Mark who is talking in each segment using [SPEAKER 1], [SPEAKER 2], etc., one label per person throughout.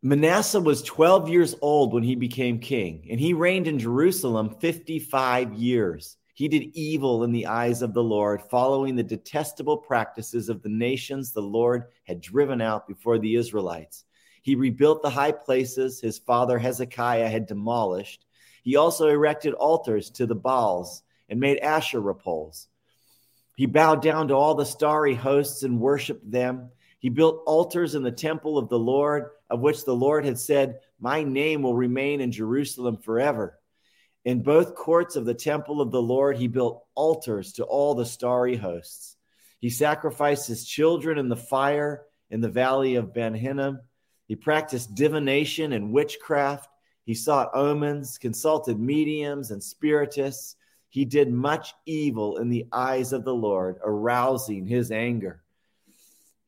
[SPEAKER 1] Manasseh was 12 years old when he became king, and he reigned in Jerusalem 55 years. He did evil in the eyes of the Lord, following the detestable practices of the nations the Lord had driven out before the Israelites. He rebuilt the high places his father Hezekiah had demolished. He also erected altars to the Baals and made Asherah poles. He bowed down to all the starry hosts and worshiped them. He built altars in the temple of the Lord, of which the Lord had said, My name will remain in Jerusalem forever. In both courts of the temple of the Lord, he built altars to all the starry hosts. He sacrificed his children in the fire in the valley of Ben Hinnom. He practiced divination and witchcraft. He sought omens, consulted mediums and spiritists. He did much evil in the eyes of the Lord, arousing his anger.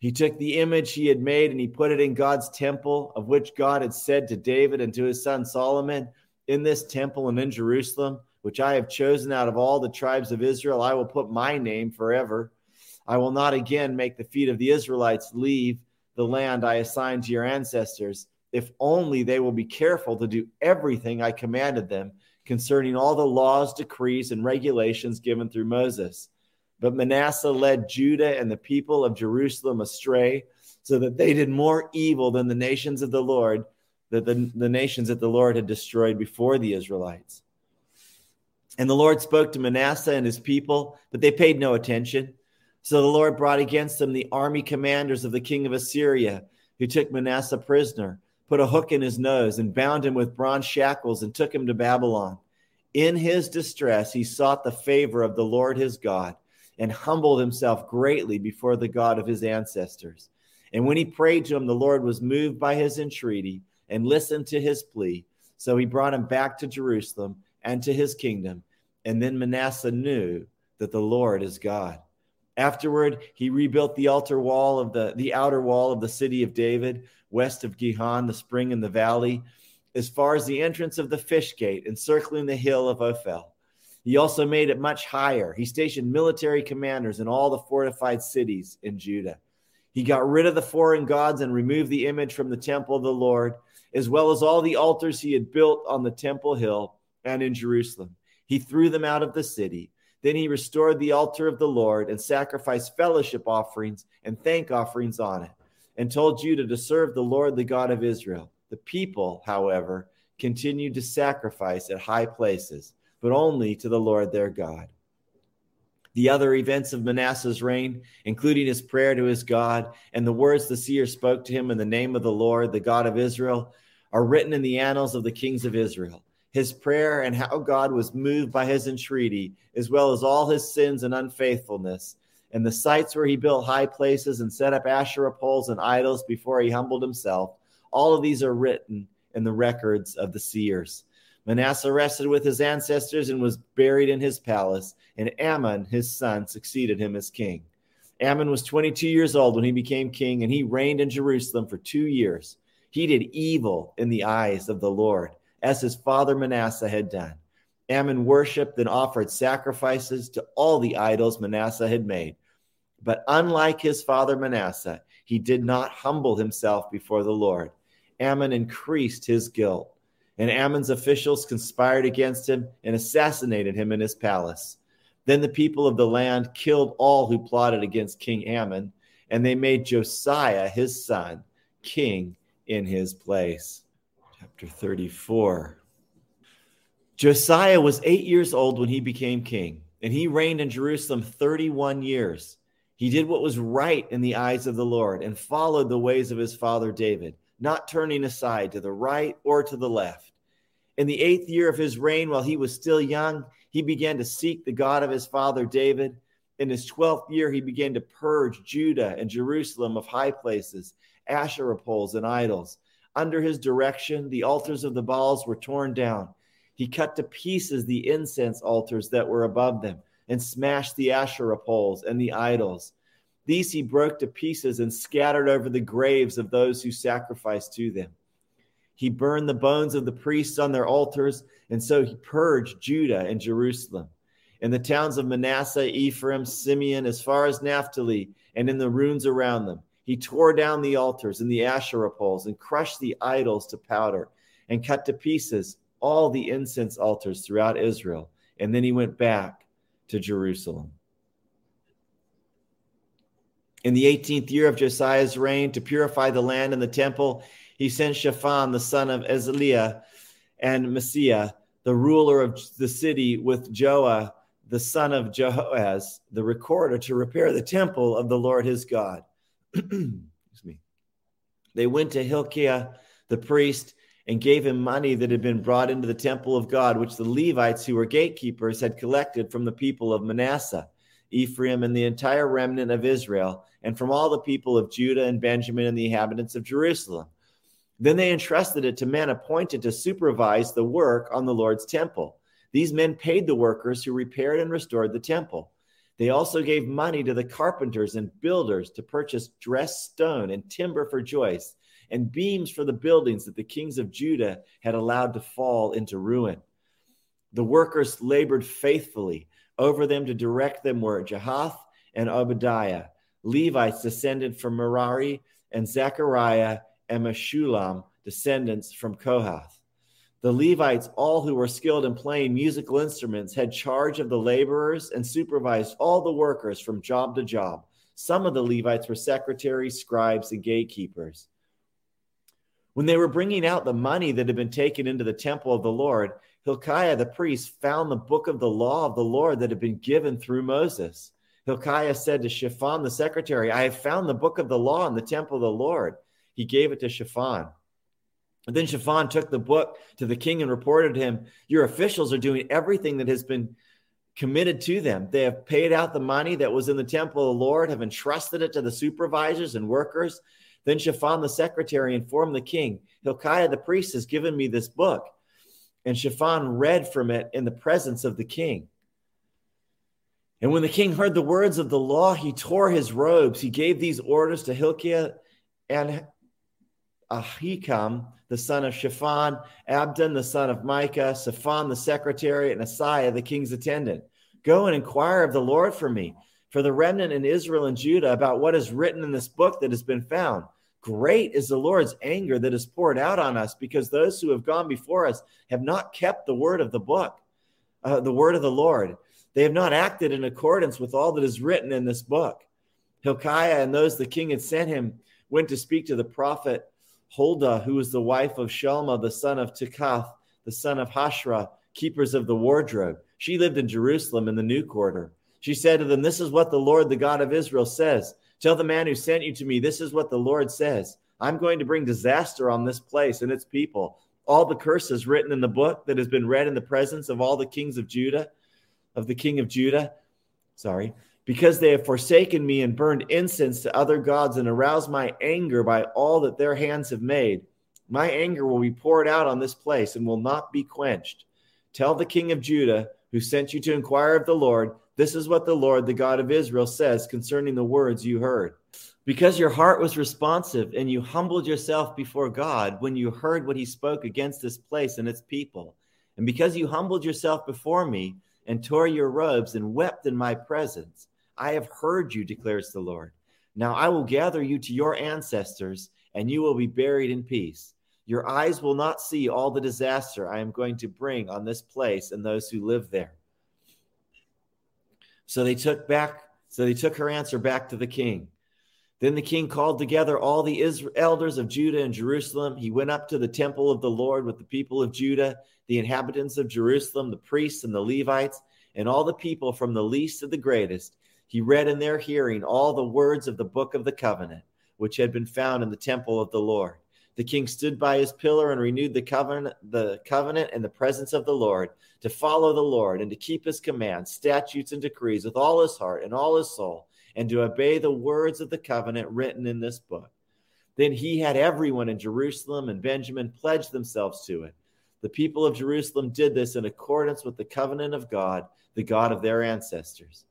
[SPEAKER 1] He took the image he had made and he put it in God's temple, of which God had said to David and to his son Solomon, In this temple and in Jerusalem, which I have chosen out of all the tribes of Israel, I will put my name forever. I will not again make the feet of the Israelites leave the land I assigned to your ancestors, if only they will be careful to do everything I commanded them concerning all the laws, decrees, and regulations given through Moses. But Manasseh led Judah and the people of Jerusalem astray, so that they did more evil than the nations of the Lord, that the, the nations that the Lord had destroyed before the Israelites. And the Lord spoke to Manasseh and his people, but they paid no attention. So the Lord brought against them the army commanders of the king of Assyria, who took Manasseh prisoner put a hook in his nose, and bound him with bronze shackles and took him to Babylon. In his distress, he sought the favor of the Lord his God and humbled himself greatly before the God of his ancestors. And when he prayed to him, the Lord was moved by his entreaty and listened to his plea. So he brought him back to Jerusalem and to his kingdom. And then Manasseh knew that the Lord is God. Afterward, he rebuilt the altar wall of the, the outer wall of the city of David west of Gihon, the spring in the valley, as far as the entrance of the fish gate, encircling the hill of Ophel. He also made it much higher. He stationed military commanders in all the fortified cities in Judah. He got rid of the foreign gods and removed the image from the temple of the Lord, as well as all the altars he had built on the temple hill and in Jerusalem. He threw them out of the city. Then he restored the altar of the Lord and sacrificed fellowship offerings and thank offerings on it and told Judah to serve the Lord, the God of Israel. The people, however, continued to sacrifice at high places, but only to the Lord their God. The other events of Manasseh's reign, including his prayer to his God and the words the seer spoke to him in the name of the Lord, the God of Israel, are written in the annals of the kings of Israel. His prayer and how God was moved by his entreaty, as well as all his sins and unfaithfulness, and the sites where he built high places and set up Asherah poles and idols before he humbled himself. All of these are written in the records of the seers. Manasseh rested with his ancestors and was buried in his palace, and Amon, his son, succeeded him as king. Amon was 22 years old when he became king, and he reigned in Jerusalem for two years. He did evil in the eyes of the Lord, as his father Manasseh had done. Amon worshiped and offered sacrifices to all the idols Manasseh had made. But unlike his father Manasseh, he did not humble himself before the Lord. Amon increased his guilt, and Amon's officials conspired against him and assassinated him in his palace. Then the people of the land killed all who plotted against King Ammon, and they made Josiah, his son, king in his place. Chapter 34. Josiah was eight years old when he became king, and he reigned in Jerusalem 31 years. He did what was right in the eyes of the Lord and followed the ways of his father David, not turning aside to the right or to the left. In the eighth year of his reign, while he was still young, he began to seek the God of his father David. In his 12th year, he began to purge Judah and Jerusalem of high places, Asherah poles, and idols. Under his direction, the altars of the Baals were torn down. He cut to pieces the incense altars that were above them and smashed the Asherah poles and the idols. These he broke to pieces and scattered over the graves of those who sacrificed to them. He burned the bones of the priests on their altars, and so he purged Judah and Jerusalem. In the towns of Manasseh, Ephraim, Simeon, as far as Naphtali, and in the ruins around them, he tore down the altars and the Asherah poles and crushed the idols to powder and cut to pieces all the incense altars throughout Israel. And then he went back to Jerusalem. In the 18th year of Josiah's reign, to purify the land and the temple, he sent Shaphan, the son of Azaliah, and Maaseiah, the ruler of the city, with Joah, the son of Jehoahaz, the recorder, to repair the temple of the Lord his God. Excuse me. They went to Hilkiah, the priest, and gave him money that had been brought into the temple of God, which the Levites, who were gatekeepers, had collected from the people of Manasseh, Ephraim, and the entire remnant of Israel, and from all the people of Judah and Benjamin and the inhabitants of Jerusalem. Then they entrusted it to men appointed to supervise the work on the Lord's temple. These men paid the workers who repaired and restored the temple. They also gave money to the carpenters and builders to purchase dressed stone and timber for joists and beams for the buildings that the kings of Judah had allowed to fall into ruin. The workers labored faithfully. Over them to direct them were Jahath and Obadiah, Levites descended from Merari, and Zechariah and Meshullam, descendants from Kohath. The Levites, all who were skilled in playing musical instruments, had charge of the laborers and supervised all the workers from job to job. Some of the Levites were secretaries, scribes, and gatekeepers. When they were bringing out the money that had been taken into the temple of the Lord, Hilkiah the priest found the book of the law of the Lord that had been given through Moses. Hilkiah said to Shaphan the secretary, I have found the book of the law in the temple of the Lord he gave it to Shaphan. And then Shaphan took the book to the king and reported to him, Your officials are doing everything that has been committed to them. They have paid out the money that was in the temple of the Lord, have entrusted it to the supervisors and workers. Then Shaphan the secretary informed the king, Hilkiah the priest has given me this book. And Shaphan read from it in the presence of the king. And when the king heard the words of the law, he tore his robes. He gave these orders to Hilkiah and Ahikam, the son of Shaphan, Abdon, the son of Micah, Shaphan, the secretary, and Asaiah, the king's attendant. Go and inquire of the Lord for me, for the remnant in Israel and Judah, about what is written in this book that has been found. Great is the Lord's anger that is poured out on us, because those who have gone before us have not kept the word of the book, uh, the word of the Lord. They have not acted in accordance with all that is written in this book. Hilkiah and those the king had sent him went to speak to the prophet Huldah, who was the wife of Shelma, the son of Tikath, the son of Hasrah, keepers of the wardrobe. She lived in Jerusalem in the new quarter. She said to them, This is what the Lord, the God of Israel, says. Tell the man who sent you to me, this is what the Lord says. I'm going to bring disaster on this place and its people. All the curses written in the book that has been read in the presence of all the kings of Judah, of the king of Judah, sorry, because they have forsaken me and burned incense to other gods and aroused my anger by all that their hands have made. My anger will be poured out on this place and will not be quenched. Tell the king of Judah, who sent you to inquire of the Lord, this is what the Lord, the God of Israel, says concerning the words you heard. Because your heart was responsive and you humbled yourself before God when you heard what he spoke against this place and its people, and because you humbled yourself before me and tore your robes and wept in my presence, I have heard you, declares the Lord. Now I will gather you to your ancestors, and you will be buried in peace. Your eyes will not see all the disaster I am going to bring on this place and those who live there. So they took back, so they took her answer back to the king. Then the king called together all the elders of Judah and Jerusalem. He went up to the temple of the Lord with the people of Judah, the inhabitants of Jerusalem, the priests and the Levites, and all the people from the least to the greatest. He read in their hearing all the words of the book of the covenant, which had been found in the temple of the Lord. The king stood by his pillar and renewed the covenant, the covenant in the presence of the Lord to follow the Lord and to keep his commands, statutes, and decrees with all his heart and all his soul, and to obey the words of the covenant written in this book. Then he had everyone in Jerusalem and Benjamin pledge themselves to it. The people of Jerusalem did this in accordance with the covenant of God, the God of their ancestors.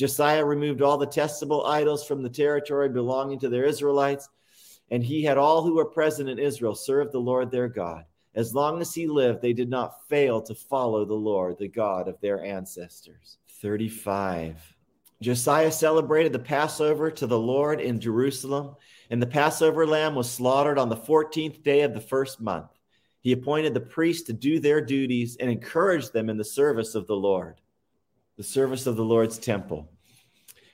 [SPEAKER 1] Josiah removed all the testable idols from the territory belonging to their Israelites, and he had all who were present in Israel serve the Lord their God. As long as he lived, they did not fail to follow the Lord, the God of their ancestors. 35. Josiah celebrated the Passover to the Lord in Jerusalem, and the Passover lamb was slaughtered on the 14th day of the first month. He appointed the priests to do their duties and encouraged them in the service of the Lord, the service of the Lord's temple.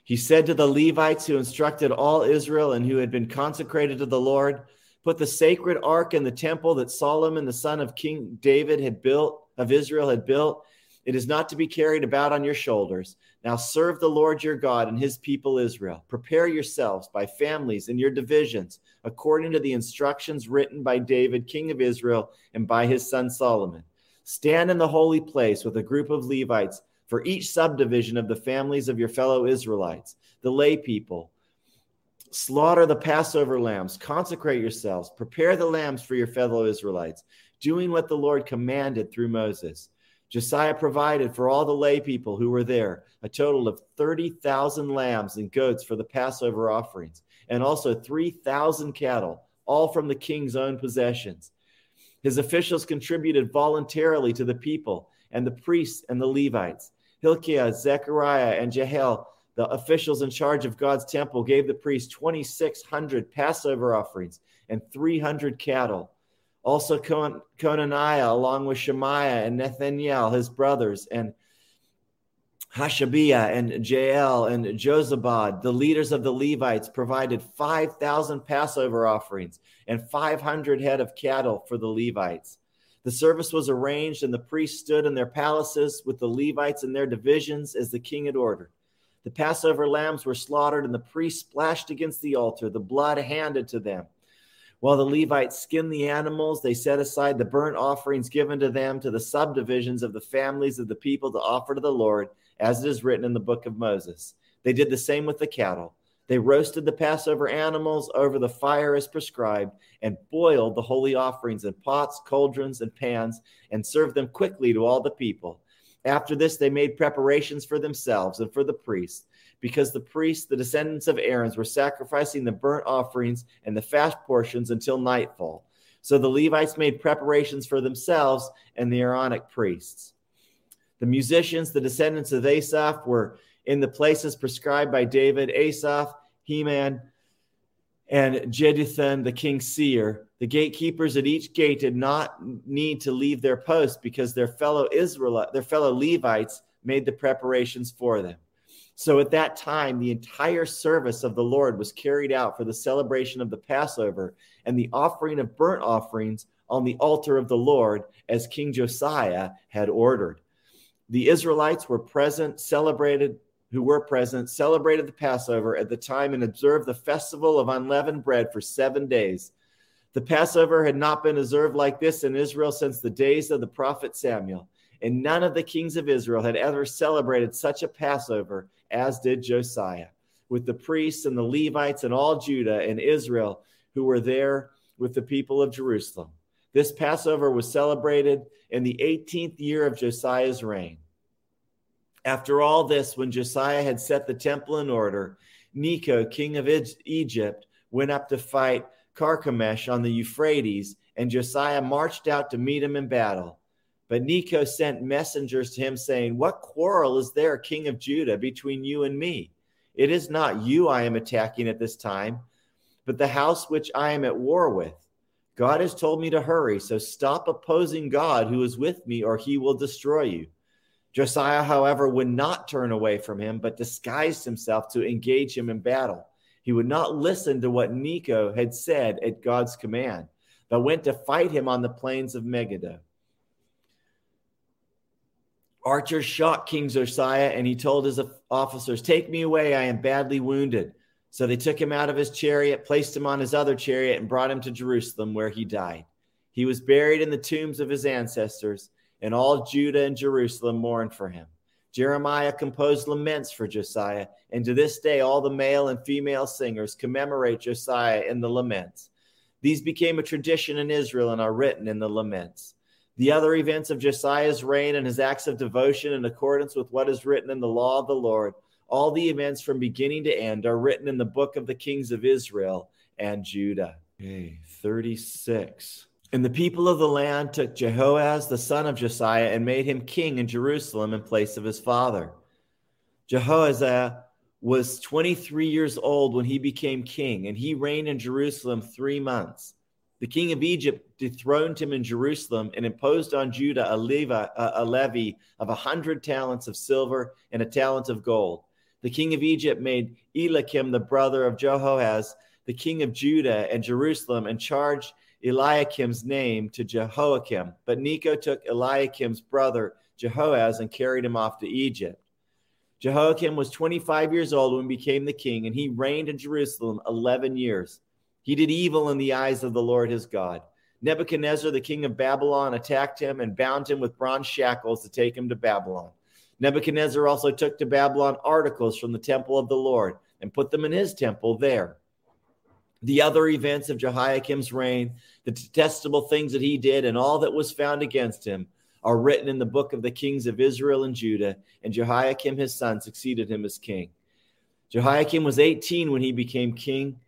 [SPEAKER 1] He said to the Levites who instructed all Israel and who had been consecrated to the Lord, Put the sacred ark in the temple that Solomon, the son of King David, had built, of Israel, had built. It is not to be carried about on your shoulders. Now serve the Lord your God and his people Israel. Prepare yourselves by families and your divisions, according to the instructions written by David, king of Israel, and by his son Solomon. Stand in the holy place with a group of Levites for each subdivision of the families of your fellow Israelites, the lay people. Slaughter the Passover lambs, consecrate yourselves, prepare the lambs for your fellow Israelites, doing what the Lord commanded through Moses. Josiah provided for all the lay people who were there a total of 30,000 lambs and goats for the Passover offerings, and also 3,000 cattle, all from the king's own possessions. His officials contributed voluntarily to the people and the priests and the Levites. Hilkiah, Zechariah, and Jehiel, the officials in charge of God's temple, gave the priests 2,600 Passover offerings and 300 cattle. Also, Konaniah, along with Shemaiah and Nathaniel, his brothers, and Hashabiah and Jael and Jozabad, the leaders of the Levites, provided 5,000 Passover offerings and 500 head of cattle for the Levites. The service was arranged, and the priests stood in their palaces with the Levites in their divisions as the king had ordered. The Passover lambs were slaughtered, and the priests splashed against the altar, the blood handed to them. While the Levites skinned the animals, they set aside the burnt offerings given to them to the subdivisions of the families of the people to offer to the Lord, as it is written in the book of Moses. They did the same with the cattle. They roasted the Passover animals over the fire as prescribed and boiled the holy offerings in pots, cauldrons, and pans and served them quickly to all the people. After this, they made preparations for themselves and for the priests because the priests, the descendants of Aaron's, were sacrificing the burnt offerings and the fast portions until nightfall. So the Levites made preparations for themselves and the Aaronic priests. The musicians, the descendants of Asaph, were in the places prescribed by David, Asaph, Heman, and Jeduthun, the king's seer. The gatekeepers at each gate did not need to leave their post because their fellow Israel, their fellow Levites made the preparations for them. So at that time, the entire service of the Lord was carried out for the celebration of the Passover and the offering of burnt offerings on the altar of the Lord, as King Josiah had ordered. The Israelites were present, celebrated, who were present, celebrated the Passover at the time and observed the festival of unleavened bread for seven days. The Passover had not been observed like this in Israel since the days of the prophet Samuel, and none of the kings of Israel had ever celebrated such a Passover as did Josiah, with the priests and the Levites and all Judah and Israel who were there with the people of Jerusalem. This Passover was celebrated in the 18th year of Josiah's reign. After all this, when Josiah had set the temple in order, Necho, king of Egypt, went up to fight Carchemish on the Euphrates, and Josiah marched out to meet him in battle. But Necho sent messengers to him, saying, What quarrel is there, king of Judah, between you and me? It is not you I am attacking at this time, but the house which I am at war with. God has told me to hurry, so stop opposing God who is with me, or he will destroy you. Josiah, however, would not turn away from him, but disguised himself to engage him in battle. He would not listen to what Necho had said at God's command, but went to fight him on the plains of Megiddo. Archers shot King Josiah, and he told his officers, Take me away, I am badly wounded. So they took him out of his chariot, placed him on his other chariot, and brought him to Jerusalem, where he died. He was buried in the tombs of his ancestors, and all Judah and Jerusalem mourned for him. Jeremiah composed laments for Josiah, and to this day, all the male and female singers commemorate Josiah in the laments. These became a tradition in Israel and are written in the laments. The other events of Josiah's reign and his acts of devotion in accordance with what is written in the law of the Lord all the events from beginning to end are written in the book of the kings of Israel and Judah. Okay, 36. And the people of the land took Jehoaz, the son of Josiah, and made him king in Jerusalem in place of his father. Jehoaz was 23 years old when he became king, and he reigned in Jerusalem three months. The king of Egypt dethroned him in Jerusalem and imposed on Judah a levy, a levy of a hundred talents of silver and a talent of gold the king of Egypt made Eliakim, the brother of Jehoaz, the king of Judah and Jerusalem, and charged Eliakim's name to Jehoiakim. But Necho took Eliakim's brother Jehoaz and carried him off to Egypt. Jehoiakim was 25 years old when he became the king, and he reigned in Jerusalem 11 years. He did evil in the eyes of the Lord his God. Nebuchadnezzar, the king of Babylon, attacked him and bound him with bronze shackles to take him to Babylon. Nebuchadnezzar also took to Babylon articles from the temple of the Lord and put them in his temple there. The other events of Jehoiakim's reign, the detestable things that he did, and all that was found against him are written in the book of the kings of Israel and Judah, and Jehoiachin his son succeeded him as king. Jehoiachin was 18 when he became king,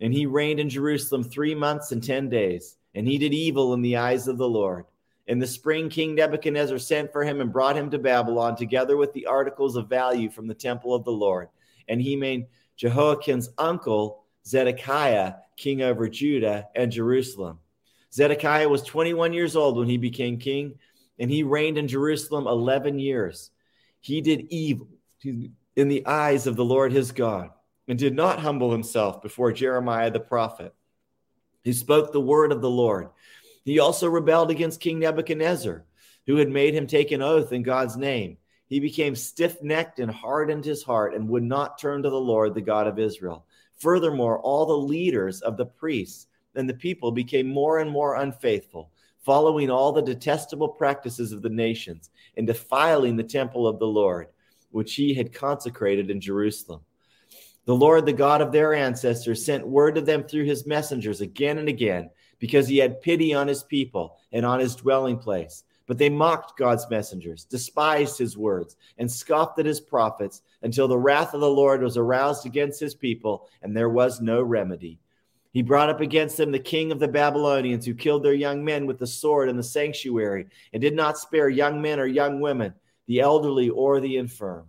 [SPEAKER 1] and he reigned in Jerusalem three months and 10 days, and he did evil in the eyes of the Lord. In the spring, King Nebuchadnezzar sent for him and brought him to Babylon, together with the articles of value from the temple of the Lord. And he made Jehoiachin's uncle, Zedekiah, king over Judah and Jerusalem. Zedekiah was 21 years old when he became king, and he reigned in Jerusalem 11 years. He did evil in the eyes of the Lord his God and did not humble himself before Jeremiah the prophet. He spoke the word of the Lord he also rebelled against King Nebuchadnezzar, who had made him take an oath in God's name. He became stiff necked and hardened his heart and would not turn to the Lord, the God of Israel. Furthermore, all the leaders of the priests and the people became more and more unfaithful, following all the detestable practices of the nations and defiling the temple of the Lord, which he had consecrated in Jerusalem. The Lord, the God of their ancestors, sent word to them through his messengers again and again because he had pity on his people and on his dwelling place. But they mocked God's messengers, despised his words, and scoffed at his prophets until the wrath of the Lord was aroused against his people, and there was no remedy. He brought up against them the king of the Babylonians, who killed their young men with the sword in the sanctuary, and did not spare young men or young women, the elderly or the infirm.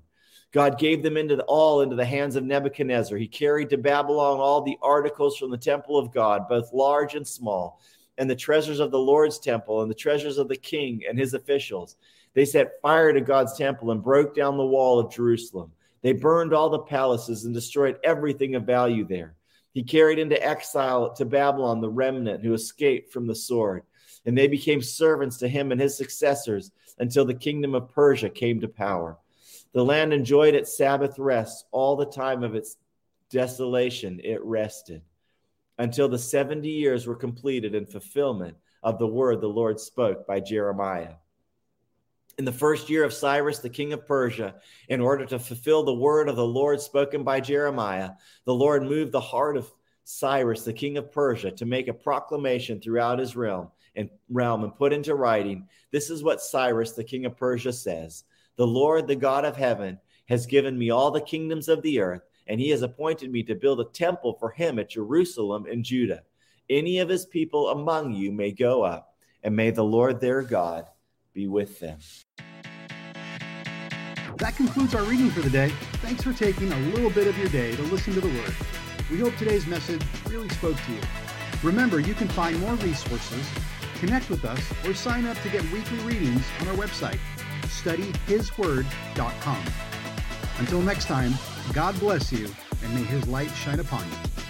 [SPEAKER 1] God gave them into the, all into the hands of Nebuchadnezzar. He carried to Babylon all the articles from the temple of God, both large and small, and the treasures of the Lord's temple, and the treasures of the king and his officials. They set fire to God's temple and broke down the wall of Jerusalem. They burned all the palaces and destroyed everything of value there. He carried into exile to Babylon the remnant who escaped from the sword, and they became servants to him and his successors until the kingdom of Persia came to power. The land enjoyed its Sabbath rest all the time of its desolation. It rested until the 70 years were completed in fulfillment of the word the Lord spoke by Jeremiah. In the first year of Cyrus, the king of Persia, in order to fulfill the word of the Lord spoken by Jeremiah, the Lord moved the heart of Cyrus, the king of Persia, to make a proclamation throughout his realm and realm and put into writing. This is what Cyrus, the king of Persia, says. The Lord, the God of heaven, has given me all the kingdoms of the earth, and he has appointed me to build a temple for him at Jerusalem in Judah. Any of his people among you may go up, and may the Lord their God be with them.
[SPEAKER 2] That concludes our reading for the day. Thanks for taking a little bit of your day to listen to the Word. We hope today's message really spoke to you. Remember, you can find more resources, connect with us, or sign up to get weekly readings on our website studyhisword.com. Until next time, God bless you and may his light shine upon you.